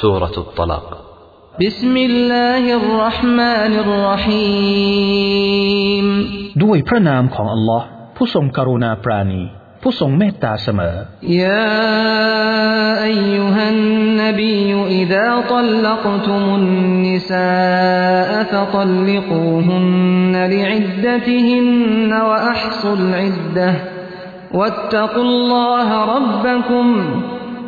سورة الطلاق بسم الله الرحمن الرحيم ด้วยพระนามของอัลลอฮ์ผู้ทรงกรุณาปราณี ผู้ทรงเมตตาเสมอ يا أيها النبي إذا طلقتم النساء فطلقوهن لعدتهن وأحصوا العدة واتقوا الله ربكم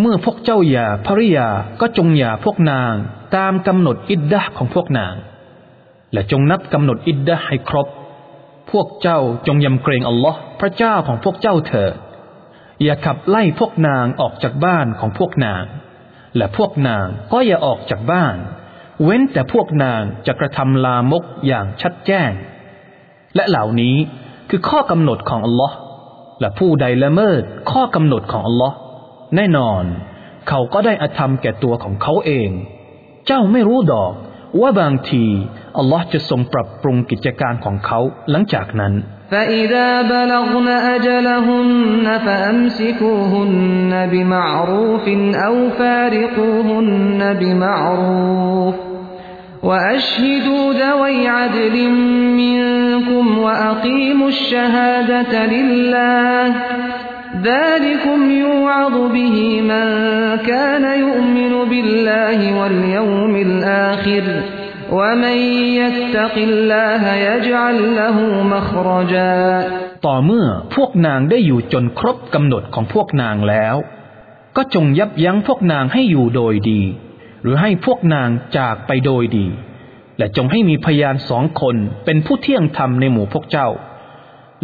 เมื่อพวกเจ้าหย่าภริยาก็จงหย่าพวกนาง ตามกำหนดอิดดะของพวกนาง และจงนับกำหนดอิดดะให้ครบ พวกเจ้าจงยำเกรงอัลลอฮ์พระเจ้าของพวกเจ้าเถิดอย่าขับไล่พวกนางออกจากบ้านของพวกนาง และพวกนางก็อย่าออกจากบ้าน เว้นแต่พวกนางจะกระทำลามกอย่างชัดแจ้ง และเหล่านี้คือข้อกำหนดของอัลลอฮ์และผู้ใดละเมิดข้อกำหนดของอัลลอฮ์ แน่นอน เขาก็ได้อธรรมแก่ตัวของเขาเอง เจ้าไม่รู้ดอกว่าบางทีอัลลอฮ์จะทรงปรับปรุงกิจการของเขาหลังจากนั้น فإذا بلغن أجلهن فأمسكوهن بمعروف أو فارقوهن بمعروف وأشهدوا ذوي عدل منكم وأقيموا الشهادة لله ذلكم يوعظ به من كان يؤمن بالله واليوم الآخر ومن يتق الله يجعل له مخرجا ต่อเมื่อพวกนางได้อยู่จนครบกำหนดของพวกนางแล้ว ก็จงยับยั้งพวกนางให้อยู่โดยดี หรือให้พวกนางจากไปโดยดี และจงให้มีพยานสองคนเป็นผู้เที่ยงธรรมในหมู่พวกเจ้า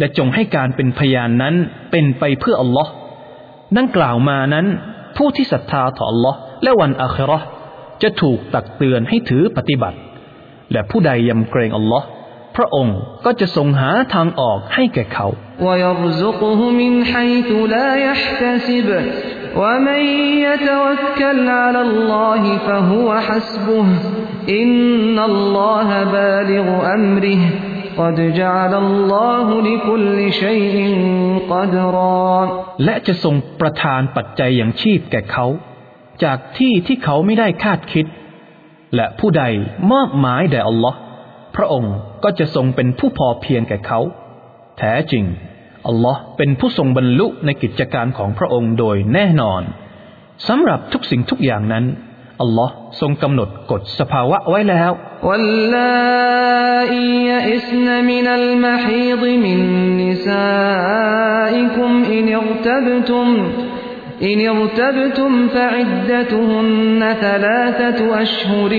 และจงให้การเป็นพยานนั้นเป็นไปเพื่ออัลลอฮ์นั่นกล่าวมานั้น ผู้ที่ศรัทธาต่ออัลลอฮ์และวันอาคราะห์จะถูกตักเตือนให้ถือปฏิบัติ และผู้ใดยำเกรงอัลลอฮ์พระองค์ก็จะทรงหาทางออกให้แก่เขา ويرزقه من حيث لا يحتسب ومن يتوكل على الله فهو حسبه إن الله بالغ أمره قد جعل الله لكل شيء قدرا และจะทรงประทานปัจจัยอย่างชีพแก่เขา จากที่ที่เขาไม่ได้คาดคิด และผู้ใดมอบหมายแด่อัลลอฮ์พระองค์ก็จะทรงเป็นผู้พอเพียงแก่เขา แท้จริง อัลลอฮ์เป็นผู้ทรงบรรลุในกิจการของพระองค์โดยแน่นอนสำหรับทุกสิ่งทุกอย่างนั้น อัลลอฮ์ทรงกำหนดกฎสภาวะไว้แล้ว واللائي يئسن من المحيض من نسائكم إن ارتبتم إن ارتبتم فعدتهن ثلاثة أشهر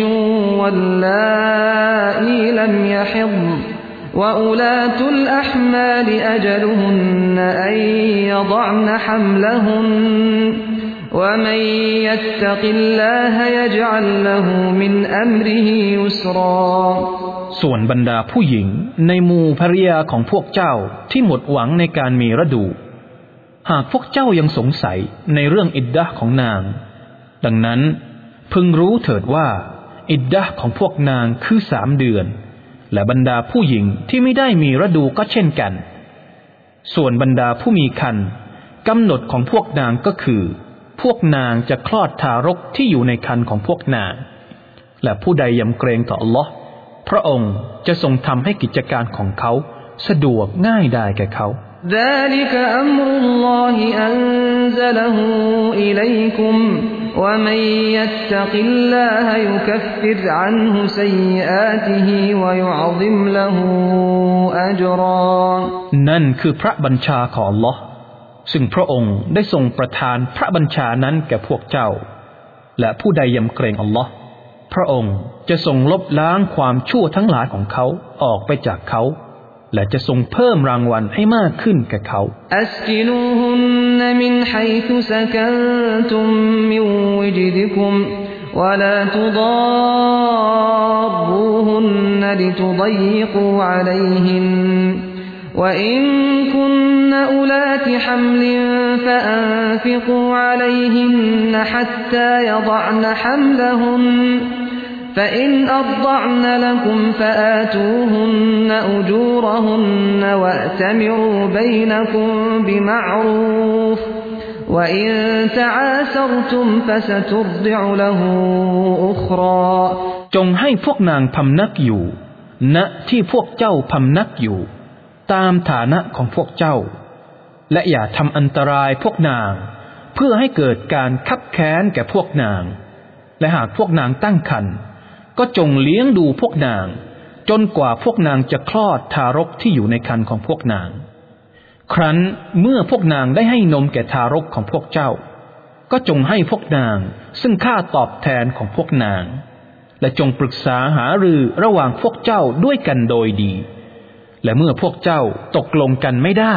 واللائي لم يحضن وأولاة الأحمال أجلهن أن يضعن حملهن ومن يتق الله يجعل له من أمره يسرا ส่วนบรรดาผู้หญิงในหมู่ภริยาของพวกเจ้าที่หมดหวังในการมีฤดู หากพวกเจ้ายังสงสัยในเรื่องอิดดะห์ของนาง ดังนั้นพึงรู้เถิดว่า อิดดะห์ของพวกนางคือสามเดือน และบรรดาผู้หญิงที่ไม่ได้มีฤดูก็เช่นกัน ส่วนบรรดาผู้มีคันกำหนดของพวกนางก็คือ พวกนางจะคลอดทารกที่อยู่ในคันของพวกนาง และผู้ใดยำเกรงต่ออัลลอฮ์พระองค์จะทรงทำให้กิจการของเขาสะดวกง่ายได้แก่เขานั่นคือพระบัญชาของล l l a ์ ซึ่งพระองค์ได้ทรงประทานพระบัญชานั้นแก่พวกเจ้า และผู้ใดยำเกรงอัลลอฮ์พระองค์จะทรงลบล้างความชั่วทั้งหลายของเขาออกไปจากเขา และจะทรงเพิ่มรางวัลให้มากขึ้นแก่เขา أسكنوهن من حيث سكنتم من وجدكم ولا تضاروهن لتضيقوا عليهن وإن كن أولات حمل فأنفقوا عليهن حتى يضعن حملهن فإن أرضعن لكم فآتوهن أجورهن وأتمروا بينكم بمعروف وإن تعاسرتم فسترضع له أخرى จงให้พวกนางพำนักอยู่ ณ ที่พวกเจ้าพำนักอยู่ ตามฐานะของพวกเจ้า และอย่าทำอันตรายพวกนาง เพื่อให้เกิดการคับแค้นแก่พวกนาง และหากพวกนางตั้งครรภ์ก็จงเลี้ยงดูพวกนาง จนกว่าพวกนางจะคลอดทารกที่อยู่ในครรภ์ของพวกนาง ครั้นเมื่อพวกนางได้ให้นมแก่ทารกของพวกเจ้า ก็จงให้พวกนางซึ่งค่าตอบแทนของพวกนาง และจงปรึกษาหารือระหว่างพวกเจ้าด้วยกันโดยดี และเมื่อพวกเจ้าตกลงกันไม่ได้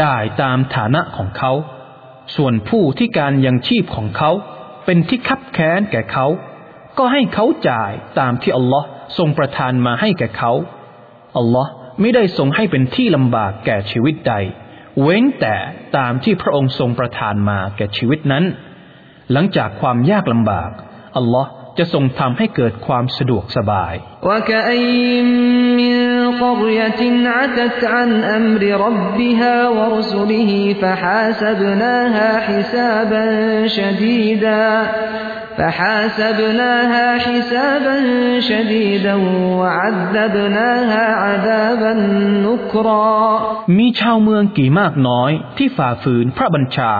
จ่ายตามฐานะของเขา ส่วนผู้ที่การยังชีพของเขา เป็นที่คับแค้นแก่เขา ก็ให้เขาจ่ายตามที่อัลลอฮ์ทรงประทานมาให้แก่เขา อัลลอฮ์ไม่ได้ทรงให้เป็นที่ลำบากแก่ชีวิตใด เว้นแต่ตามที่พระองค์ทรงประทานมาแก่ชีวิตนั้น หลังจากความยากลำบาก อัลลอฮ์จะทรงทำให้เกิดความสะดวกสบาย قرية عتت عن أمر ربها ورسله فحاسبناها حسابا شديدا فحاسبناها حسابا شديدا وعذبناها عذابا نكرا มีชาวเมืองกี่มากน้อยที่ฝ่าฝืนพระบัญชา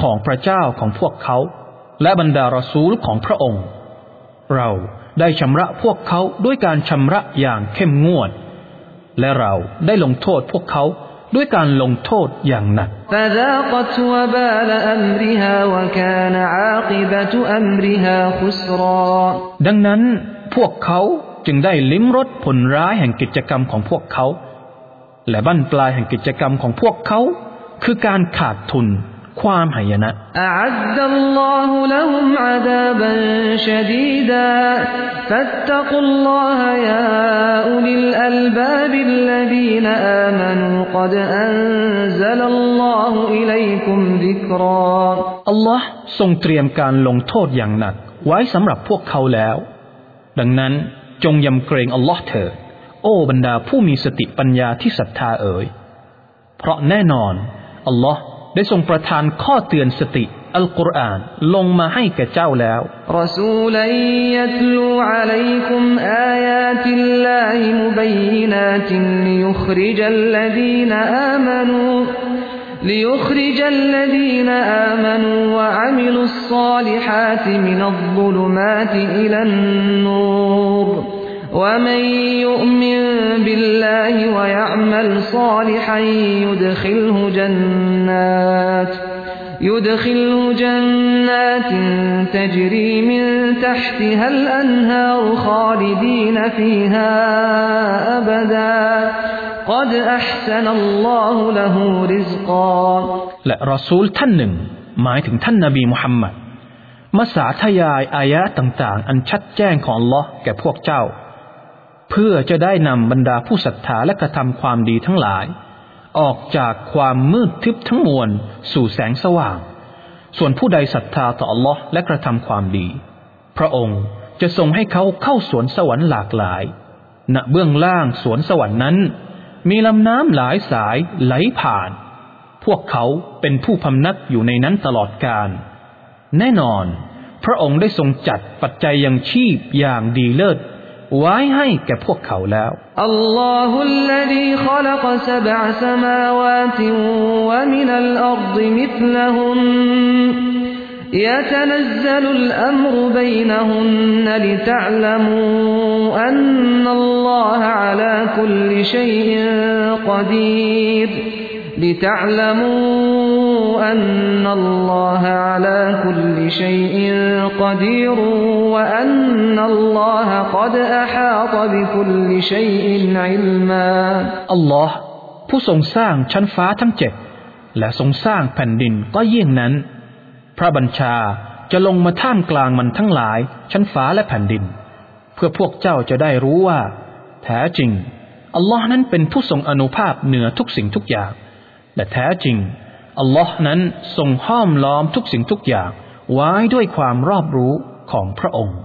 ของพระเจ้าของพวกเขา และบรรดารอซูลของพระองค์ เราได้ชำระพวกเขาด้วยการชำระอย่างเข้มงวด และเราได้ลงโทษพวกเขาด้วยการลงโทษอย่างหนัก ดังนั้นพวกเขาจึงได้ลิ้มรสผลร้ายแห่งกิจกรรมของพวกเขา และบั้นปลายแห่งกิจกรรมของพวกเขา คือการขาดทุน ความหายนะอัะลอฮ์ทรงเตรียมการลงโทษอย่างหนัก ไว้สำหรับพวกเขาแล้ว ดังนั้นจงยำเกรงอัลลอฮ์เถิด โอ้บรรดาผู้มีสติปัญญาที่ศรัทธาเอ๋ยเพราะแน่นอนอัลลอฮ์ ได้ทรงประทานข้อเตือนสติ อัลกุรอานลงมาให้แก่เจ้าแล้ว رسولا يتلو عليكم آيات الله مبينات ليخرج الذين آمنوا ليخرج الذين آمنوا وعملوا الصالحات من الظلمات إلى النور ومن يؤمن بالله ويعمل صالحا يدخله جنات يدخله جنات تجري من تحتها الأنهار خالدين فيها أبدا قد أحسن الله له رزقا และรอซูลท่านหนึ่ง หมายถึงท่านนาบีมุฮัมมัดมาสาธยายอายะต่างๆ อันชัดแจ้งของอัลลอฮ์แก่พวกเจ้า เพื่อจะได้นำบรรดาผู้ศรัทธาและกระทำความดีทั้งหลาย ออกจากความมืดทึบทั้งมวลสู่แสงสว่าง ส่วนผู้ใดศรัทธาต่ออัลลอ์และกระทำความดี พระองค์จะทรงให้เขาเข้าสวนสวรรค์หลากหลายณเบื้องล่างสวนสวรรค์นั้น มีลำน้ำหลายสายไหลผ่าน พวกเขาเป็นผู้พำนักอยู่ในนั้นตลอดกาลแน่นอน พระองค์ได้ทรงจัดปัจจัยยังชีพอย่างดีเลิศ ไว้ให้แก่พวกเขาแล้ว الله الذي خلق سبع سماوات ومن الأرض مثلهن يتنزل الأمر بينهن لتعلموا أن الله على كل شيء قدير لتعلموا أن الله على كل شيء قدير وأن الله قد أحاط بكل شيء علما อัลลอฮ์ผู้ทรงสร้างชั้นฟ้าทั้งเจ็ดและทรงสร้างแผ่นดินก็เยี่ยงนั้น พระบัญชาจะลงมาท่ามกลางมันทั้งหลาย ชั้นฟ้าและแผ่นดิน เพื่อพวกเจ้าจะได้รู้ว่า แท้จริง อัลลอฮ์นั้นเป็นผู้ทรงอนุภาพเหนือทุกสิ่งทุกอย่าง และแท้จริง อัลลอฮ์นั้นทรงห้อมล้อมทุกสิ่งทุกอย่างไว้ด้วยความรอบรู้ของพระองค์